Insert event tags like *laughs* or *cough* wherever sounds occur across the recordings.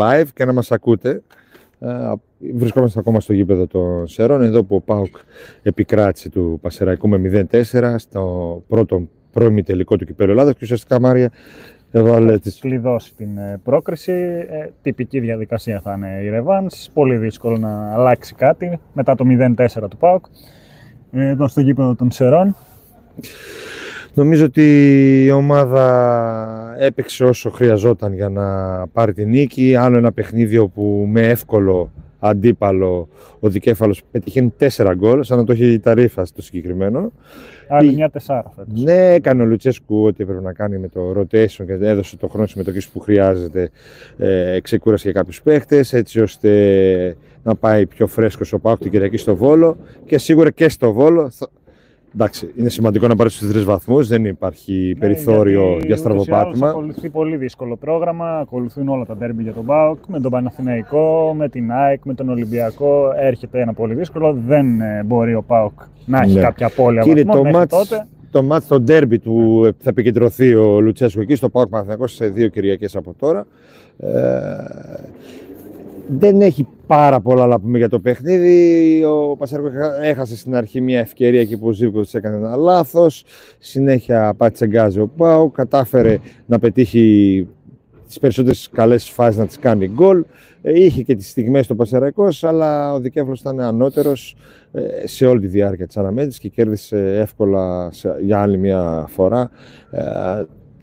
live και να μας ακούτε. Ε, βρισκόμαστε ακόμα στο γήπεδο των Σερών, εδώ που ο Πάουκ επικράτησε του Πασεραϊκού με 0-4 στο πρώτο πρώιμη τελικό του κυπέλου Ελλάδας και ουσιαστικά Μάρια Έβαλε τις... κλειδώσει την ε, πρόκριση. Ε, τυπική διαδικασία θα είναι η Ρεβάνς. Πολύ δύσκολο να αλλάξει κάτι μετά το 0-4 του ΠΑΟΚ. Εδώ στο γήπεδο των Σερών. Νομίζω ότι η ομάδα έπαιξε όσο χρειαζόταν για να πάρει την νίκη. Άλλο ένα παιχνίδι όπου με εύκολο αντίπαλο ο δικέφαλος πετυχαίνει 4 γκολ, σαν να το έχει τα ρήφα στο συγκεκριμένο. Άλλη μια τεσσάρα φέτος. Ναι, έκανε ο Λουτσέσκου ό,τι έπρεπε να κάνει με το rotation και έδωσε το χρόνο συμμετοχής που χρειάζεται. Ε, ξεκούρασε για κάποιους παίχτες, έτσι ώστε να πάει πιο φρέσκος ο Πάουκ την Κυριακή στο Βόλο και σίγουρα και στο Βόλο Εντάξει, είναι σημαντικό να πάρεις τους τρεις βαθμούς, δεν υπάρχει ναι, περιθώριο για στραβοπάτημα. Ακολουθεί πολύ δύσκολο πρόγραμμα. Ακολουθούν όλα τα ντέρμπι για τον Μπάουκ, με τον Παναθηναϊκό, με την ΑΕΚ, με τον Ολυμπιακό. Έρχεται ένα πολύ δύσκολο. Δεν ε, μπορεί ο Πάουκ να έχει ναι. κάποια απώλεια Κύριε, βαθμών, το μάτς, τότε. Το μάτς στο ντέρμπι του θα επικεντρωθεί ο Λουτσέσκο εκεί στο Πάουκ Παναθηναϊκός σε δύο Κυριακές από τώρα. Ε, δεν έχει πάρα πολλά να πούμε για το παιχνίδι. Ο Πασάρκο έχασε στην αρχή μια ευκαιρία εκεί που ο Ζήβκοβιτ έκανε ένα λάθος. Συνέχεια πάτησε γκάζι ο Πάου. Κατάφερε να πετύχει τις περισσότερες καλές φάσεις να τις κάνει γκολ. Ε, είχε και τις στιγμές στο Πασαραϊκός, αλλά ο Δικέφαλος ήταν ανώτερος ε, σε όλη τη διάρκεια της αναμέτρησης και κέρδισε εύκολα για άλλη μια φορά.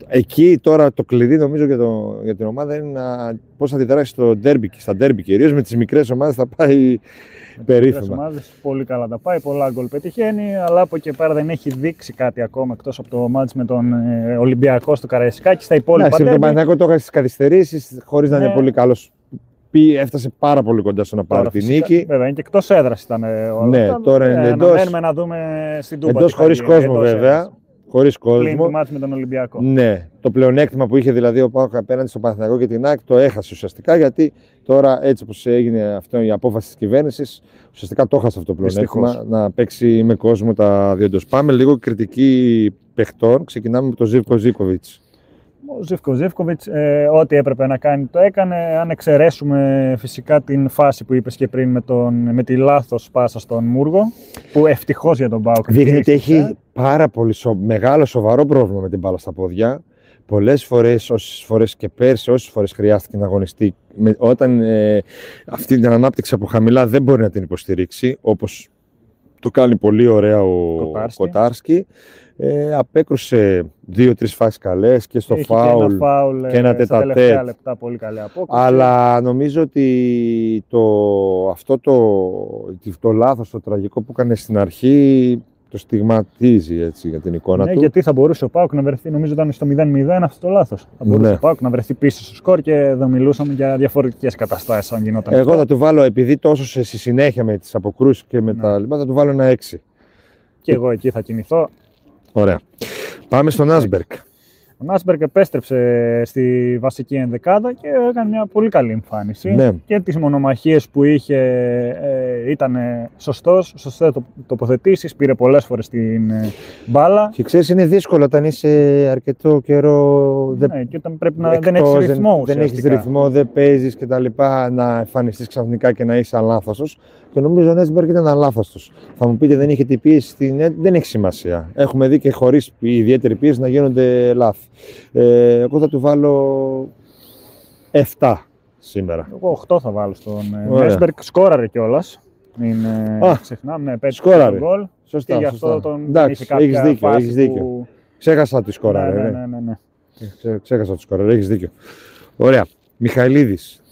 Ε, εκεί τώρα το κλειδί νομίζω για, το, για την ομάδα είναι να, πώς θα αντιδράσει στο ντέρμπι, στα ντέρμπι κυρίως με τις μικρές ομάδες θα πάει περίφημα. Με ομάδες πολύ καλά τα πάει, πολλά γκολ πετυχαίνει, αλλά από εκεί πέρα δεν έχει δείξει κάτι ακόμα εκτός από το μάτς με τον ε, Ολυμπιακό στο Καραϊσκάκι, στα υπόλοιπα ναι, ντέρμπι. Ναι, το είχα στις καθυστερήσεις, χωρίς να είναι ναι. πολύ καλός έφτασε πάρα πολύ κοντά στο να πάρει τη νίκη. Βέβαια, είναι και εκτός έδρας ήταν όλα Ναι, τώρα είναι ε, εντός. να δούμε στην Τούμπα. Εντός χωρίς κόσμο, βέβαια. Χωρίς κόσμο. Πλην το μάτς με τον Ολυμπιακό. Ναι. Το πλεονέκτημα που είχε δηλαδή ο Πάοκ απέναντι στο Παναθηναϊκό και την ΑΕΚ το έχασε ουσιαστικά γιατί τώρα έτσι όπως έγινε αυτό η απόφαση της κυβέρνησης, ουσιαστικά το έχασε αυτό το πλεονέκτημα να παίξει με κόσμο τα δύο Πάμε λίγο κριτική παιχτών. Ξεκινάμε με τον Ζήβκο Ζήκοβιτς. Ο Ζήφκο Ζήφκοβιτς, ε, ό,τι έπρεπε να κάνει το έκανε. Αν εξαιρέσουμε φυσικά την φάση που είπες και πριν με, τον, με τη λάθος πάσα στον Μούργο, που ευτυχώς για τον Μπάουκ. Δείχνει ότι έχει πάρα πολύ σο... μεγάλο σοβαρό πρόβλημα με την μπάλα στα πόδια. Πολλές φορές, όσες φορές και πέρσι, όσες φορές χρειάστηκε να αγωνιστεί, με, όταν ε, αυτή την ανάπτυξη από χαμηλά δεν μπορεί να την υποστηρίξει, όπως το κάνει πολύ ωραία ο Κοτάρσκι. Ε, απέκρουσε δύο-τρεις φάσεις καλές και στο φάουλ και ένα, φάουλ, και ένα τετατέ. λεπτά πολύ καλή απόκριση. Αλλά νομίζω ότι το, αυτό το, το λάθος, το τραγικό που έκανε στην αρχή το στιγματίζει έτσι για την εικόνα ναι, του. γιατί θα μπορούσε ο Πάουκ να βρεθεί, νομίζω ήταν στο 0-0 αυτό το λάθος. Θα μπορούσε ναι. ο Πάουκ να βρεθεί πίσω στο σκορ και εδώ μιλούσαμε για διαφορετικές καταστάσεις αν γινόταν. Εγώ αυτό. θα του βάλω, επειδή τόσο σε συνέχεια με τις αποκρούσεις και με ναι. τα λοιπά, θα του βάλω ένα 6. Και εγώ εκεί θα κινηθώ. Ωραία. Πάμε στον Άσμπερκ. Ο Νάσμπεργκ επέστρεψε στη βασική ενδεκάδα και έκανε μια πολύ καλή εμφάνιση. Ναι. Και τις μονομαχίες που είχε ε, ήταν σωστός, σωστές τοποθετήσεις, πήρε πολλές φορές την ε, μπάλα. Και ξέρεις είναι δύσκολο όταν είσαι αρκετό καιρό... Ναι, και όταν πρέπει να δεν έχεις ρυθμό Δεν, δεν έχεις ρυθμό, δεν παίζεις και τα λοιπά, να εμφανιστείς ξαφνικά και να είσαι αλάθαστος. Και νομίζω ο Νέσμπεργκ ήταν αλάθαστος. Θα μου πείτε δεν είχε την πίεση στην δεν έχει σημασία. Έχουμε δει και χωρίς ιδιαίτερη πίεση να γίνονται λάθη. Ε, εγώ θα του βάλω 7 σήμερα. Εγώ 8 θα βάλω στον Νέσμπεργκ. Σκόραρε κιόλας. Μην Α, ξεχνάμε, ναι, σκόραρε. τον γκολ. Σωστά, και γι' αυτό τον Εντάξει, έχεις δίκιο, έχεις δίκιο. Που... Ξέχασα τη σκόραρε. Ναι, ναι, ναι, ναι, ναι. Ξέχασα τη σκόραρε, έχεις δίκιο. Ωραία. Μιχαηλίδης.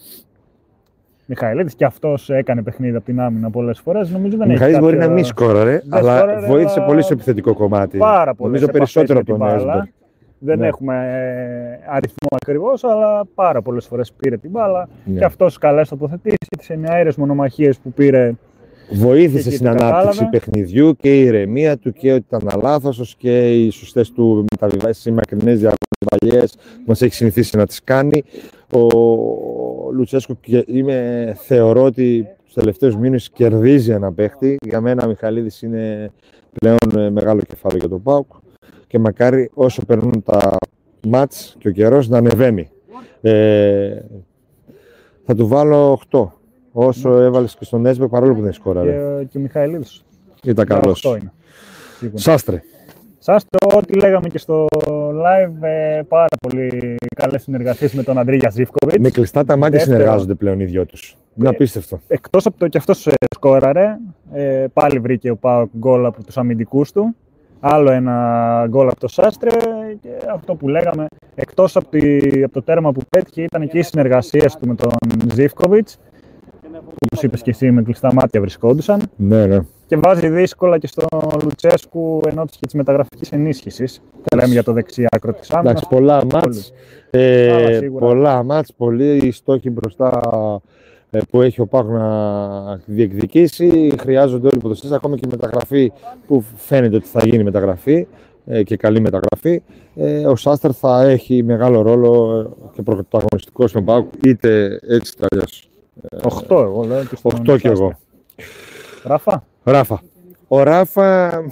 Μιχαηλίδης και αυτός έκανε παιχνίδι από την άμυνα πολλές φορές. Νομίζω δεν Μιχαηλίδης μπορεί να μην σκόραρε, αλλά σκόραρε, βοήθησε πολύ στο επιθετικό κομμάτι. Πάρα πολύ. Νομίζω περισσότερο από τον Έσμπερ. Δεν ναι. έχουμε ε, αριθμό ακριβώς, αλλά πάρα πολλές φορές πήρε την μπάλα. Ναι. Και αυτός καλές τοποθετήσεις και τι εννιαέρε μονομαχίες που πήρε. Βοήθησε στην ανάπτυξη παιχνιδιού και η ηρεμία του και ότι ήταν αλάθαστο και οι σωστές του μεταβιβάσεις ή μακρινές διαβαλιέ που μας έχει συνηθίσει να τις κάνει. Ο Λουτσέσκο είμαι, θεωρώ ότι τους τελευταίους μήνες κερδίζει ένα παίχτη. Για μένα ο Μιχαλίδης είναι πλέον ε, μεγάλο κεφάλαιο για τον Πάουκ και μακάρι όσο περνούν τα μάτς και ο καιρός να ανεβαίνει. Ε, Θα του βάλω 8. Όσο ναι. έβαλες και στον Έσμπεκ παρόλο που δεν σκόραρε. Και, και ο Μιχαηλίδης. Ήταν καλός. Σάστρε. Σάστρε, ό,τι λέγαμε και στο live, ε, πάρα πολύ καλές συνεργασίες με τον Αντρίγιας Ζήφκοβιτς. Με κλειστά τα μάτια συνεργάζονται πλέον οι δυο τους. Είναι απίστευτο. Εκτός από το και αυτός ε, σκόραρε, ε, πάλι βρήκε ο Πάοκ γκολ από τους αμυντικούς του. Άλλο ένα γκολ από το Σάστρε και αυτό που λέγαμε, εκτός από, από το τέρμα που πέτυχε ήταν και οι συνεργασίες του με τον Ζήφκοβιτς όπως είπες και εσύ με κλειστά μάτια βρισκόντουσαν. Ναι, ναι. Και βάζει δύσκολα και στον Λουτσέσκου ενώ και της μεταγραφικής ενίσχυσης. Λέμε για το δεξί άκρο της άμυνας. Εντάξει, πολλά μάτς, ε, πολλά μάτς, πολλοί στόχοι μπροστά ε, που έχει ο Πάκ να διεκδικήσει. Χρειάζονται όλοι οι ποδοσφαίρες, ακόμα και η μεταγραφή που φαίνεται ότι θα γίνει μεταγραφή ε, και καλή μεταγραφή. Ε, ο Σάστερ θα έχει μεγάλο ρόλο και πρωταγωνιστικός στον Πάκ, είτε έτσι είτε αλλιώς. 8 εγώ λέω. 8 και εγώ. Ράφα. Ράφα. Ο Ράφα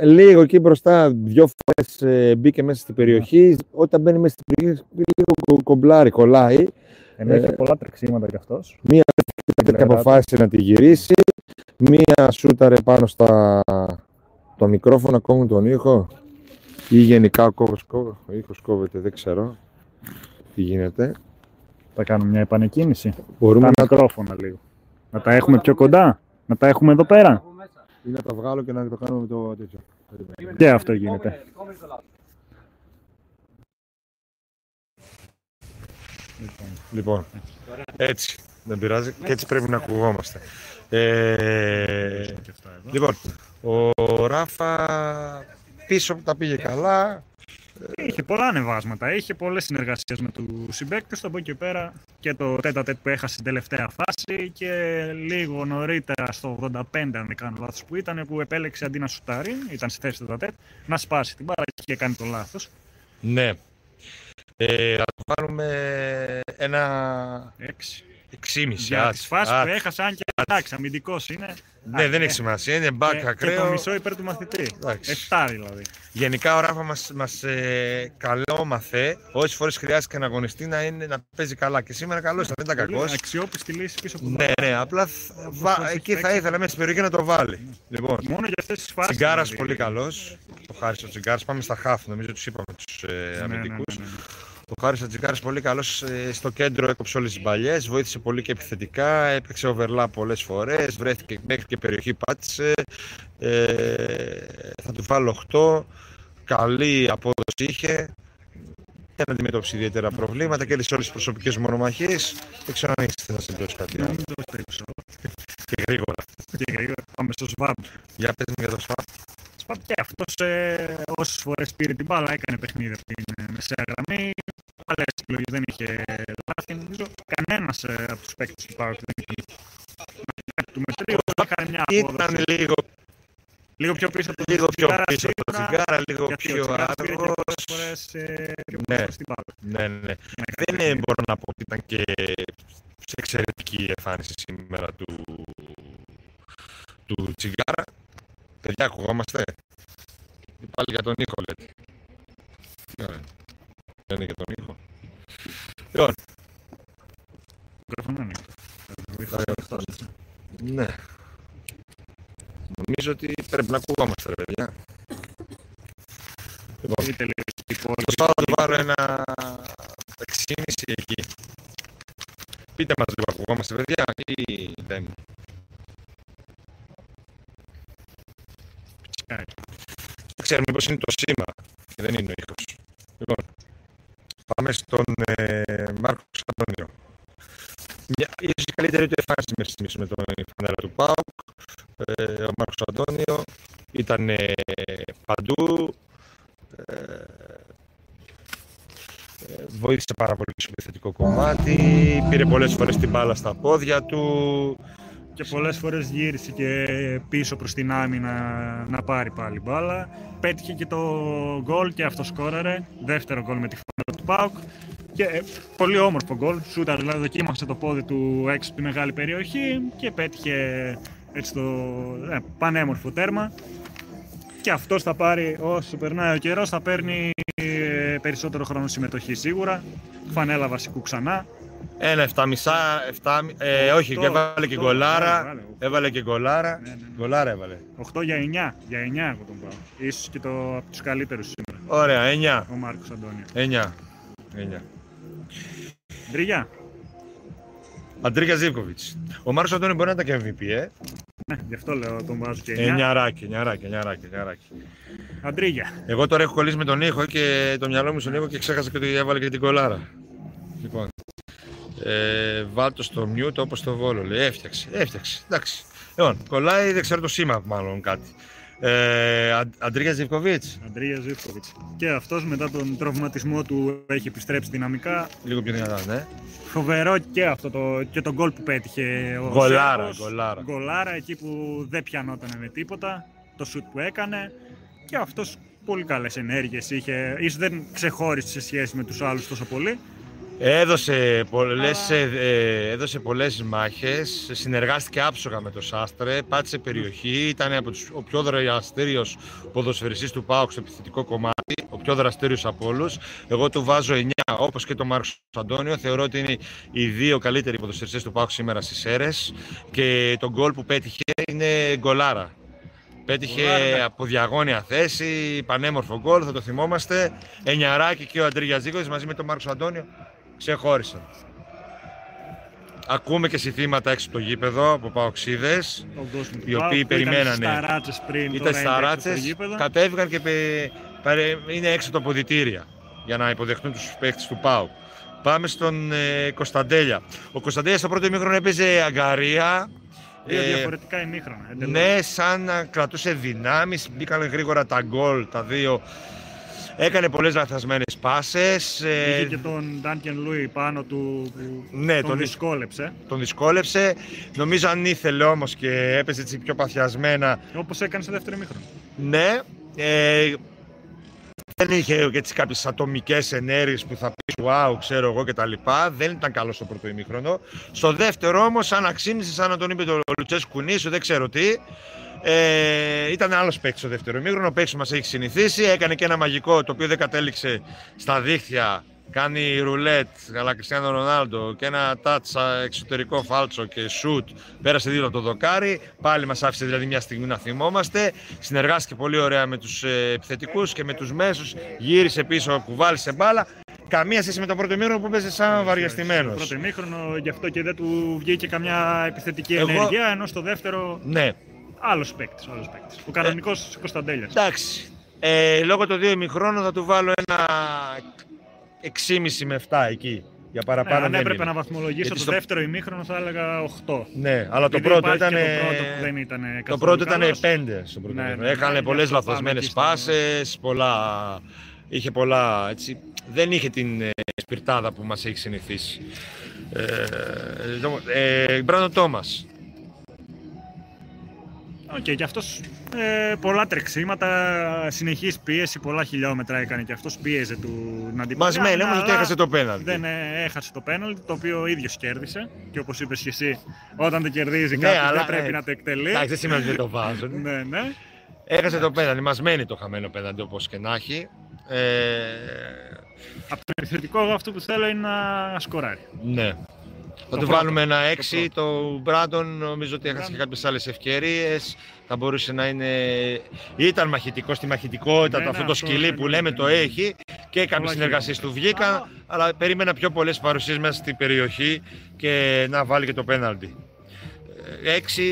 λίγο εκεί μπροστά, δυο φορές ε, μπήκε μέσα στην περιοχή. Όταν μπαίνει μέσα στην περιοχή, λίγο κομπλάρι, κολλάει. Ενώ έχει πολλά τρεξίματα κι αυτός. Μία τέτοια αποφάσισε να τη γυρίσει. Μία σούταρε πάνω στα το μικρόφωνο, ακόμα τον ήχο. Ή γενικά ο ήχος κόβεται, δεν ξέρω τι γίνεται. Θα κάνουμε μια επανεκκίνηση. Μπορούμε τα να... μικρόφωνα λίγο. Να τα έχουμε πιο κοντά. Να τα έχουμε εδώ πέρα. Ή να τα βγάλω και να το κάνουμε με το τέτοιο. Και αυτό γίνεται. Λοιπόν, έτσι. Δεν πειράζει. Και έτσι πρέπει να ακουγόμαστε. Ε, λοιπόν, ο Ράφα πίσω που τα πήγε καλά. Είχε πολλά ανεβάσματα. Είχε πολλές συνεργασίες με τους συμπαίκτες. Από εκεί πέρα και το τέτα τέτ που έχασε στην τελευταία φάση και λίγο νωρίτερα στο 85, αν δεν κάνω λάθος που ήταν, που επέλεξε αντί να σουτάρει, ήταν στη θέση του τέτ, να σπάσει την μπάρα και είχε κάνει το λάθος. Ναι. Ε, θα το πάρουμε ένα. Έξι. 6,5. Για τις φάσεις που έχασε, αν και εντάξει, αμυντικός είναι. Ναι, δεν έχει σημασία. Είναι back και, ακραίο. Και το μισό υπέρ του μαθητή. 7 δηλαδή. Γενικά ο Ράφα μας μας, ε, καλό μαθέ. Όσες φορές χρειάστηκε να αγωνιστεί να, είναι, να παίζει καλά. Και σήμερα καλό ήταν, δεν ήταν κακός. Αξιόπιστη λύση πίσω από το Ναι, ναι, απλά βα, εκεί θα ήθελα μέσα στην περιοχή να το βάλει. Λοιπόν, Μόνο για αυτές τις φάσεις. Τσιγκάρας δηλαδή. πολύ καλός. Το χάρη ο Τσιγκάρας. Πάμε στα χάφ, νομίζω τους είπαμε τους ε, ναι, ναι, αμυντικού. Ναι, ο Χάρης Ατζικάρη πολύ καλός ε, στο κέντρο, έκοψε όλες τις μπαλιές, βοήθησε πολύ και επιθετικά, έπαιξε overlap πολλές φορές, βρέθηκε μέχρι και περιοχή, πάτησε. Ε, θα του βάλω 8. Καλή απόδοση είχε. Δεν αντιμετώπισε ιδιαίτερα προβλήματα και σε όλες τις προσωπικές μονομαχίες. Δεν ξέρω αν έχεις να συμπληρώσει κάτι άλλο. Και γρήγορα. Και γρήγορα. Πάμε στο ΣΒΑΜ. Για πες για το ΣΒΑΜ. Και αυτός ε, όσες φορές πήρε την μπάλα έκανε παιχνίδι από την ε, μεσαία γραμμή. Άλλε επιλογές δεν είχε λάθη. Νομίζω κανένας ε, από τους παίκτες του Πάουκ δεν είχε του μετρίου. Έκανε μια απόδοση. Ήταν λίγο Λίγο πιο πίσω από το λίγο πιο πίσω από το τσιγάρα, λίγο πιο άδικο. Ναι, ναι, ναι. Δεν μπορώ να πω ότι ήταν και σε εξαιρετική εμφάνιση σήμερα του, του τσιγάρα. Παιδιά, ακουγόμαστε; Πάλι για τον ήχο, λέτε. Ναι, δεν είναι για τον ήχο. Λοιπόν. Ναι. Νομίζω ότι πρέπει να ακουγόμαστε, ρε παιδιά. Λοιπόν, το θα του βάλω ένα 6,5 εκεί. Πείτε μας λίγο, ακουγόμαστε, παιδιά, ή δεν. Δεν ξέρουμε μήπως είναι το σήμα και δεν είναι ο ήχος. Λοιπόν, πάμε στον ε, Μάρκος Αντώνιο. Μια, ίσως η καλύτερη του εμφάνιση μέχρι στιγμής με τον φανέλα του ΠΑΟΚ. Ε, ο Μάρκος Αντώνιο ήταν ε, παντού. Ε, ε, βοήθησε πάρα πολύ στο επιθετικό κομμάτι, πήρε πολλές φορές την μπάλα στα πόδια του, και πολλές φορές γύρισε και πίσω προς την άμυνα να πάρει πάλι μπάλα. Πέτυχε και το γκολ και αυτό σκόραρε. Δεύτερο γκολ με τη φανέλα του Πάουκ. Και ε, πολύ όμορφο γκολ. Σούταρ δηλαδή δοκίμασε το πόδι του έξω από τη μεγάλη περιοχή και πέτυχε έτσι το ε, πανέμορφο τέρμα. Και αυτός θα πάρει, όσο περνάει ο καιρός, θα παίρνει ε, περισσότερο χρόνο συμμετοχή σίγουρα. Φανέλα βασικού ξανά. Ένα, 7 μισά, 7, ε, όχι, 8, έβαλε και γκολάρα. Έβαλε και γκολάρα. Ναι, ναι, ναι. Γκολάρα έβαλε. 8 για 9. Για 9 εγώ τον πάω. Ίσως και το, από τους καλύτερους σήμερα. Ωραία, 9. Ο Μάρκος Αντώνιο. 9. 9. Ντρίγια. Αντρίγια Ζήβκοβιτ. Ο Μάρκος Αντώνιο μπορεί να ήταν και MVP, ε. Ναι, γι' αυτό λέω τον βάζω και 9. Εννιαράκι, εννιαράκι, εννιαράκι, εννιαράκι. Αντρίγια. Εγώ τώρα έχω κολλήσει με τον ήχο και το μυαλό μου στον ήχο και ξέχασα και ότι έβαλε και την κολάρα. Λοιπόν. Ε, βάλτο στο mute όπως το βόλο. Λέει, έφτιαξε, έφτιαξε. Εντάξει. Λοιπόν, κολλάει, δεν ξέρω το σήμα μάλλον κάτι. Ε, Αντρίγια Ζιβκοβίτς. Αντρίγια Ζιβκοβίτς. Και αυτός μετά τον τραυματισμό του έχει επιστρέψει δυναμικά. Λίγο πιο δυνατά, ναι. Φοβερό και αυτό το, και το γκολ που πέτυχε ο Γκολάρα, γκολάρα. Γκολάρα εκεί που δεν πιανόταν με τίποτα. Το σουτ που έκανε. Και αυτός πολύ καλές ενέργειες είχε. σω δεν ξεχώρισε σε σχέση με τους άλλους τόσο πολύ. Έδωσε πολλές, ε, ε, έδωσε πολλές μάχες, συνεργάστηκε άψογα με τον Σάστρε, πάτησε περιοχή, ήταν από τους, ο πιο δραστήριος ποδοσφαιριστής του ΠΑΟΚ στο επιθετικό κομμάτι, ο πιο δραστήριος από όλους. Εγώ του βάζω 9, όπως και τον Μάρκος Αντώνιο, θεωρώ ότι είναι οι δύο καλύτεροι ποδοσφαιριστές του ΠΑΟΚ σήμερα στις αίρες και το γκολ που πέτυχε είναι γκολάρα. Πέτυχε ναι. από διαγώνια θέση, πανέμορφο γκολ, θα το θυμόμαστε. Εννιαράκι και ο Αντρίγια μαζί με τον Μάρκος Αντώνιο ξεχώρισαν. Ακούμε και συθήματα έξω από το γήπεδο από παοξίδες, οι οποίοι περιμένανε. Ήταν στα ράτσες, κατέβηκαν και είναι έξω από τα ποδητήρια για να υποδεχτούν τους παίχτε του ΠΑΟ. Πάμε στον ε, Κωνσταντέλια. Ο Κωνσταντέλια στο πρώτο ημίχρονο έπαιζε αγκαρία. Δύο ε, διαφορετικά ημίχρονα. Ναι, σαν να κρατούσε δυνάμεις. Μπήκαν γρήγορα τα γκολ, τα δύο Έκανε πολλές λαθασμένες πάσες. Ε, Είχε και τον Ντάνκεν Λούι πάνω του που ναι, τον, τον δυσκόλεψε. Τον δυσκόλεψε. Νομίζω αν ήθελε όμως και έπεσε έτσι πιο παθιασμένα. Όπως έκανε στο δεύτερο μήχρονο. Ναι. Ε, δεν είχε έτσι κάποιες ατομικές ενέργειες που θα πεις wow, ξέρω εγώ κτλ. Δεν ήταν καλό στο πρώτο ημίχρονο. Στο δεύτερο όμως, σαν να ξύνησε, σαν να τον είπε το Λουτσέσκου Νίσου, δεν ξέρω τι. Ε, ήταν άλλος παίκτης στο δεύτερο ημίχρονο. Ο παίκτης μας έχει συνηθίσει. Έκανε και ένα μαγικό το οποίο δεν κατέληξε στα δίχτυα. Κάνει ρουλέτ, αλλά Κριστιανό Ρονάλντο και ένα τάτσα εξωτερικό φάλτσο και σουτ. Πέρασε δίπλα το δοκάρι. Πάλι μας άφησε δηλαδή μια στιγμή να θυμόμαστε. Συνεργάστηκε πολύ ωραία με τους ε, επιθετικούς και με τους μέσους. Γύρισε πίσω, κουβάλισε μπάλα. Καμία σχέση με το πρώτο ημίχρονο που παίζει σαν βαριαστημένο. Στο πρώτο ημίχρονο γι' αυτό και δεν του βγήκε καμιά επιθετική ενέργεια. Ενώ στο δεύτερο. Ναι, Άλλος παίκτης. Άλλος παίκτης. Ο κανονικός ε, Κωνσταντέλιας. Εντάξει. Ε, λόγω των δύο ημιχρόνων θα του βάλω ένα 6,5 με 7 εκεί. Για παραπάνω ναι, αν έπρεπε να βαθμολογήσω το στο... δεύτερο ημίχρονο θα έλεγα 8. Ναι, αλλά το πρώτο ήταν. Το πρώτο που δεν ήταν Το πρώτο ήταν 5 στο πρώτο ναι, ναι, Έχανε ναι, πολλές λανθασμένες πάσες, πολλά. Είχε πολλά. Έτσι. Δεν είχε την ε, σπιρτάδα που μας έχει συνηθίσει. Ε, ε, Μπράντον Τόμας. OK, okay, και αυτός ε, πολλά τρεξίματα, συνεχής πίεση, πολλά χιλιόμετρα έκανε και αυτός πίεζε του να την Μας μένει όμως ότι έχασε το πέναλτι. Δεν ε, έχασε το πέναλτι, το οποίο ο ίδιος κέρδισε. Και όπως είπες και εσύ, όταν δεν κερδίζει ναι, κάτι δεν πρέπει ε, να το εκτελεί. Εντάξει, δεν σημαίνει ότι δεν το *laughs* βάζουν. ναι, ναι. Έχασε το πέναλτι, μας μένει το χαμένο πέναλτι όπως και να έχει. Ε... Από το επιθετικό, αυτό που θέλω είναι να σκοράρει. Ναι. Θα του βάλουμε ένα 6. Το, το Μπράντον νομίζω ότι έχασε και κάποιες άλλες ευκαιρίες. Θα μπορούσε να είναι. ήταν μαχητικός στη μαχητικότητα, ναι, αυτό ναι, το σκυλί που λέμε το έχει και κάποιες συνεργασίες του βγήκαν. Αλλά περίμενα πιο πολλές παρουσίες μέσα στην περιοχή και να βάλει και το πέναλτι.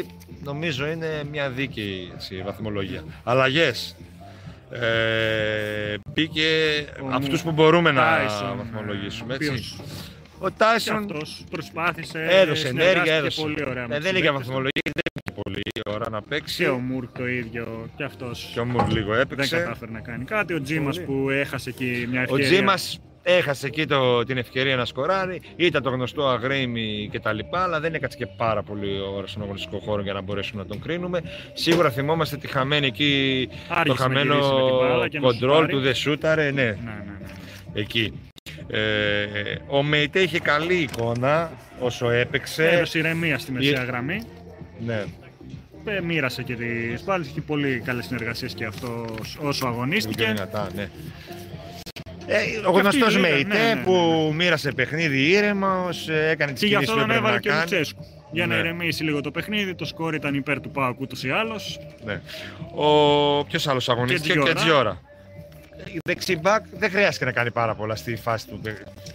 6 νομίζω είναι μια δίκαιη έτσι, βαθμολογία. Αλλαγές. Ε, μπήκε αυτούς που μπορούμε να βαθμολογήσουμε. Έτσι. Ο Τάισον προσπάθησε. Έδωσε ενέργεια, έδωσε. Πολύ ωραία ε, δεν είχε βαθμολογία, δεν είχε πολύ ώρα να παίξει. Και ο Μουρ το ίδιο. Και αυτός. Και ο Μουρ λίγο έπαιξε. Δεν κατάφερε να κάνει κάτι. Ο Τζίμας που έχασε εκεί μια ευκαιρία. Ο Τζίμας έχασε εκεί το, την ευκαιρία να σκοράρει. Ήταν το γνωστό αγρίμι κτλ. Αλλά δεν έκατσε και πάρα πολύ ώρα στον αγωνιστικό χώρο για να μπορέσουμε να τον κρίνουμε. Σίγουρα θυμόμαστε τη χαμένη εκεί, το χαμένο κοντρόλ του Δεσούταρε. Ναι, ναι, ναι, ναι. Εκεί. Ε, ο Μεϊτέ είχε καλή εικόνα όσο έπαιξε. Έδωσε ηρεμία στη μεσαία γραμμή. Ναι. Ε, μοίρασε και τις μπάλες. Είχε πολύ καλές συνεργασίες και αυτό όσο αγωνίστηκε. Δυνατά, ναι. Ε, ο γνωστός Μέιτε ναι, ναι, που ναι. μοίρασε παιχνίδι ήρεμα, έκανε τις κινήσεις που έπρεπε να κάνει. Και ο για να ηρεμήσει λίγο το παιχνίδι. Το σκόρ ήταν υπέρ του Πάουκ ούτως ή άλλως. Ναι. Ο... Ποιος άλλος αγωνίστηκε; Και Τζιόρα. Δεξιμπάκ δεν χρειάστηκε να κάνει πάρα πολλά στη φάση του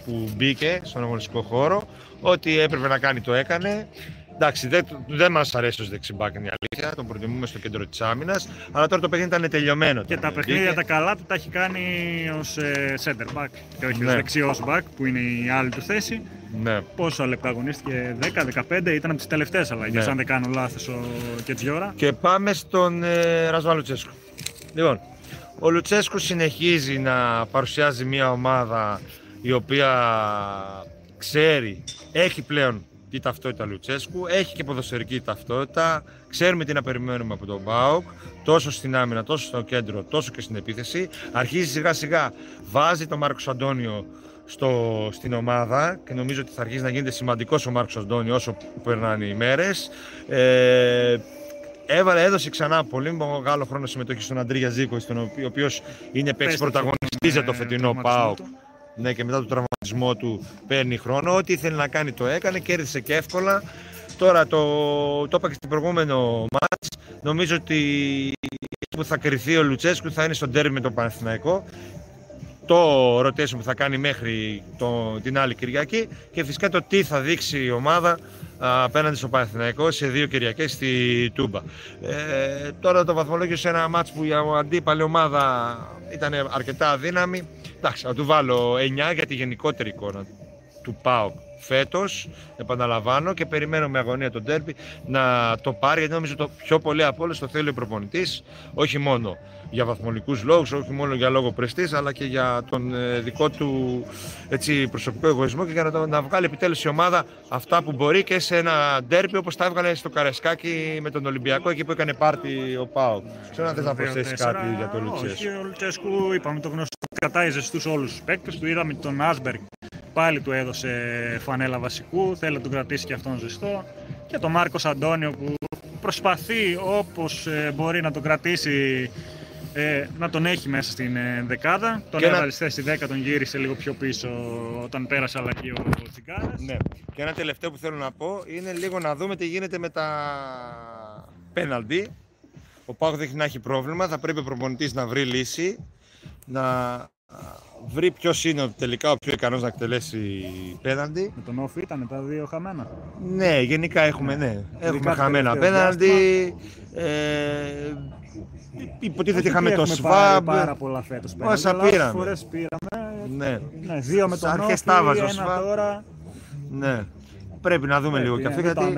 που μπήκε στον αγωνιστικό χώρο. Ό,τι έπρεπε να κάνει το έκανε. Εντάξει, δεν, δεν μας αρέσει ως δεξιμπάκ είναι η αλήθεια. Τον προτιμούμε στο κέντρο της άμυνας. Αλλά τώρα το παιχνίδι ήταν τελειωμένο. Και τα παιχνίδια τα καλά του τα έχει κάνει ως ε, center back και όχι ναι. ω δεξιός back που είναι η άλλη του θέση. Ναι. Πόσα λεπτά αγωνίστηκε, 10-15 ήταν από τις τελευταίες αλλαγές, ναι. αν δεν κάνω λάθος ο Κετζιόρα. Και πάμε στον ε, Ρασβά Λουτσέσκου. Λοιπόν, ο Λουτσέσκου συνεχίζει να παρουσιάζει μια ομάδα η οποία ξέρει, έχει πλέον τη ταυτότητα Λουτσέσκου, έχει και ποδοσφαιρική ταυτότητα. Ξέρουμε τι να περιμένουμε από τον Μπάουκ, τόσο στην άμυνα, τόσο στο κέντρο, τόσο και στην επίθεση. Αρχίζει σιγά σιγά, βάζει τον Μάρκος Αντώνιο στο, στην ομάδα και νομίζω ότι θα αρχίσει να γίνεται σημαντικός ο Μάρκος Αντώνιο όσο περνάνε οι μέρες. Ε, έβαλε, έδωσε ξανά πολύ μεγάλο χρόνο συμμετοχή στον Αντρίγια Ζήκο, ο οποίος είναι παίκτης πρωταγωνιστής για το φετινό ΠΑΟΚ. Ναι, και μετά το τραυματισμό του παίρνει χρόνο. Ό,τι ήθελε να κάνει το έκανε, κέρδισε και εύκολα. Τώρα το, το είπα και στην προηγούμενο μάτς. Νομίζω ότι που θα κρυθεί ο Λουτσέσκου θα είναι στο ντέρμι με τον Παναθηναϊκό το rotation που θα κάνει μέχρι το, την άλλη Κυριακή και φυσικά το τι θα δείξει η ομάδα απέναντι στο Παναθηναϊκό σε δύο Κυριακές στη Τούμπα. Ε, τώρα το βαθμολόγιο σε ένα μάτς που η αντίπαλη ομάδα ήταν αρκετά αδύναμη. Εντάξει, θα του βάλω 9 για τη γενικότερη εικόνα του ΠΑΟΚ φέτος, επαναλαμβάνω και περιμένω με αγωνία τον τέρπι να το πάρει γιατί νομίζω το πιο πολύ από όλες το θέλει ο προπονητής, όχι μόνο για βαθμολικούς λόγους, όχι μόνο για λόγο πρεστής, αλλά και για τον ε, δικό του έτσι, προσωπικό εγωισμό και για να, να βγάλει επιτέλους η ομάδα αυτά που μπορεί και σε ένα ντέρπι όπως τα έβγαλε στο Καρεσκάκι με τον Ολυμπιακό εκεί που έκανε πάρτι ο Πάο. Ξέρω αν θες να προσθέσεις κάτι για τον Λουτσέσκου. Όχι, ο Λουτσέσκου είπαμε το γνωστό κρατάει ζεστούς όλους τους παίκτες του, είδαμε τον Άσμπεργκ πάλι του έδωσε φανέλα βασικού, θέλει να τον κρατήσει και αυτόν ζεστό και τον Μάρκος Αντώνιο που προσπαθεί όπως ε, μπορεί να τον κρατήσει ε, να τον έχει μέσα στην ε, δεκάδα. Τον και έβαλε ένα... στη θέση 10, τον γύρισε λίγο πιο πίσω όταν πέρασε αλλαγή ο Τσιγκάρας. Ναι. Και ένα τελευταίο που θέλω να πω είναι λίγο να δούμε τι γίνεται με τα πέναλτι. Ο Πάγο δεν έχει να έχει πρόβλημα, θα πρέπει ο προπονητής να βρει λύση, να βρει ποιος είναι τελικά ο πιο ικανός να εκτελέσει πέναντι. Με τον Όφη ήταν τα δύο χαμένα. Ναι, γενικά έχουμε, ναι. έχουμε χαμένα πέναντι. Ε, υποτίθεται είχαμε το ΣΒΑΜ. Πάρα πολλά φέτος Όσα πήραμε. φορές πήραμε. Ναι. ναι δύο με τον Όφη, ένα τώρα. Ναι πρέπει να δούμε λίγο και αυτό. Γιατί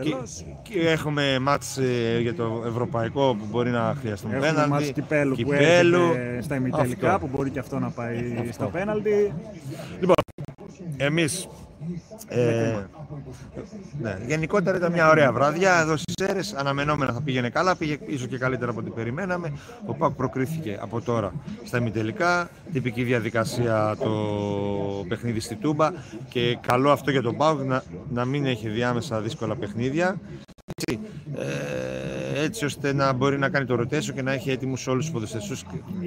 και, και έχουμε μάτς ε, για το ευρωπαϊκό που μπορεί να χρειαστούμε έχουμε πέναλτι. Έχουμε κυπέλου, κυπέλου που στα ημιτελικά που μπορεί και αυτό να πάει αυτό. στα πέναλτι. Λοιπόν, εμείς ε, ναι, γενικότερα ήταν μια ωραία βραδιά εδώ στις Σέρρες. Αναμενόμενα θα πήγαινε καλά, πήγε ίσως και καλύτερα από ό,τι περιμέναμε. Ο ΠΑΟΚ προκρίθηκε από τώρα στα ημιτελικά. Τυπική διαδικασία το παιχνίδι στη Τούμπα. Και καλό αυτό για τον ΠΑΟΚ να, να μην έχει διάμεσα δύσκολα παιχνίδια. Έτσι, ε, έτσι ώστε να μπορεί να κάνει το rotation και να έχει έτοιμους όλους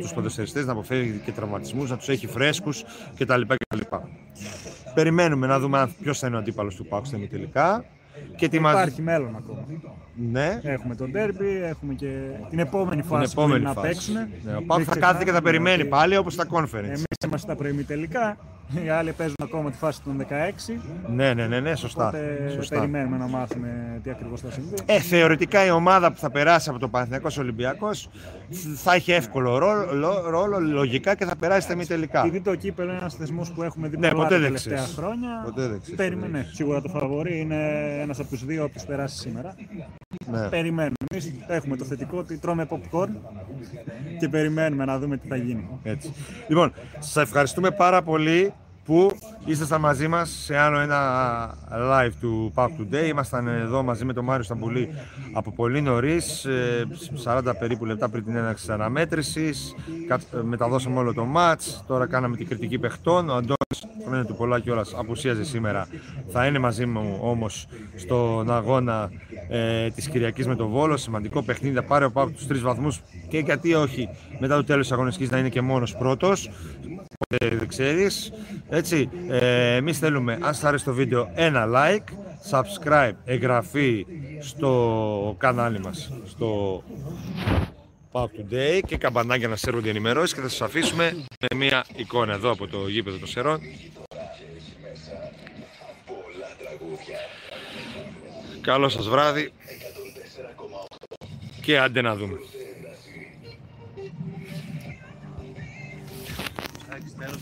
τους ποδοσφαιριστές, να αποφεύγει και τραυματισμούς, να τους έχει φρέσκους κτλ. Περιμένουμε να δούμε ποιος θα είναι ο αντίπαλος του Πάουκ στα τελικά. Και Υπάρχει μέλλον ακόμα. Ναι. Έχουμε τον Derby, έχουμε και την επόμενη φάση που να παίξουν. Ναι, ο Πάουκ θα κάθεται και θα περιμένει πάλι όπως τα conference. Εμείς είμαστε στα τελικά. *laughs* Οι άλλοι παίζουν ακόμα τη φάση των 16. Ναι, ναι, ναι, ναι σωστά. Οπότε σωστά. περιμένουμε να μάθουμε τι ακριβώς θα συμβεί. Ε, θεωρητικά η ομάδα που θα περάσει από το Παναθηναϊκός Ολυμπιακός θα έχει εύκολο ρόλο, ρόλο, λογικά και θα περάσει στα μη τελικά. Επειδή το κύπελο είναι ένας θεσμός που έχουμε δει ναι, πολλά τα τελευταία χρόνια. Ποτέ δεν Περίμενε. Σίγουρα το φαβορή είναι ένας από τους δύο που περάσεις σήμερα. Ναι. Περιμένουμε. Εμείς έχουμε το θετικό ότι τρώμε popcorn και περιμένουμε να δούμε τι θα γίνει. Έτσι. Λοιπόν, σας ευχαριστούμε πάρα πολύ που ήσασταν μαζί μας σε άλλο ένα live του Park Today. Ήμασταν εδώ μαζί με τον Μάριο Σταμπουλή από πολύ νωρίς, 40 ε, περίπου λεπτά πριν την έναρξη της αναμέτρησης. Μεταδώσαμε όλο το match, τώρα κάναμε την κριτική παιχτών. Ο Αντώνης, μένει του πολλά κιόλας, απουσίαζε σήμερα. Θα είναι μαζί μου όμως στον αγώνα ε, της Κυριακής με τον Βόλο. Σημαντικό παιχνίδι, θα πάρει ο Park τους τρεις βαθμούς και γιατί όχι μετά το τέλος της αγωνιστικής να είναι και μόνος πρώτος. Δεν ξέρεις. Έτσι, ε, εμείς θέλουμε, αν σας αρέσει το βίντεο, ένα like, subscribe, εγγραφή στο κανάλι μας, στο Park Today και καμπανάκια να σέρβονται ενημερώσεις και θα σας αφήσουμε με μια εικόνα εδώ από το γήπεδο των Σερών. Καλό σας βράδυ και άντε να δούμε.